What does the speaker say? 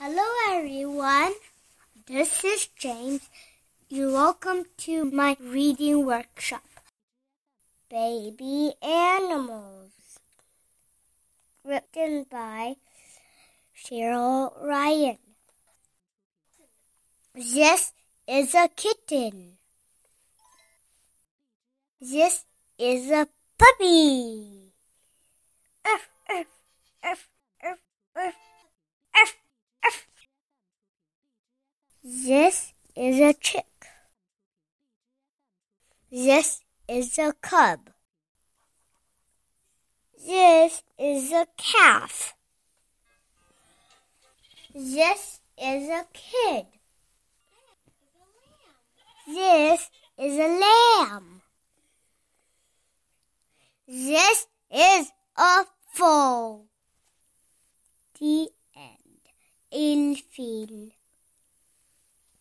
Hello, everyone. This is James. You're welcome to my reading workshop. Baby Animals. Written by Cheryl Ryan. This is a kitten. This is a puppy. This is a chick. This is a cub. This is a calf. This is a kid. This is a lamb. This is a foal. The end. Fil.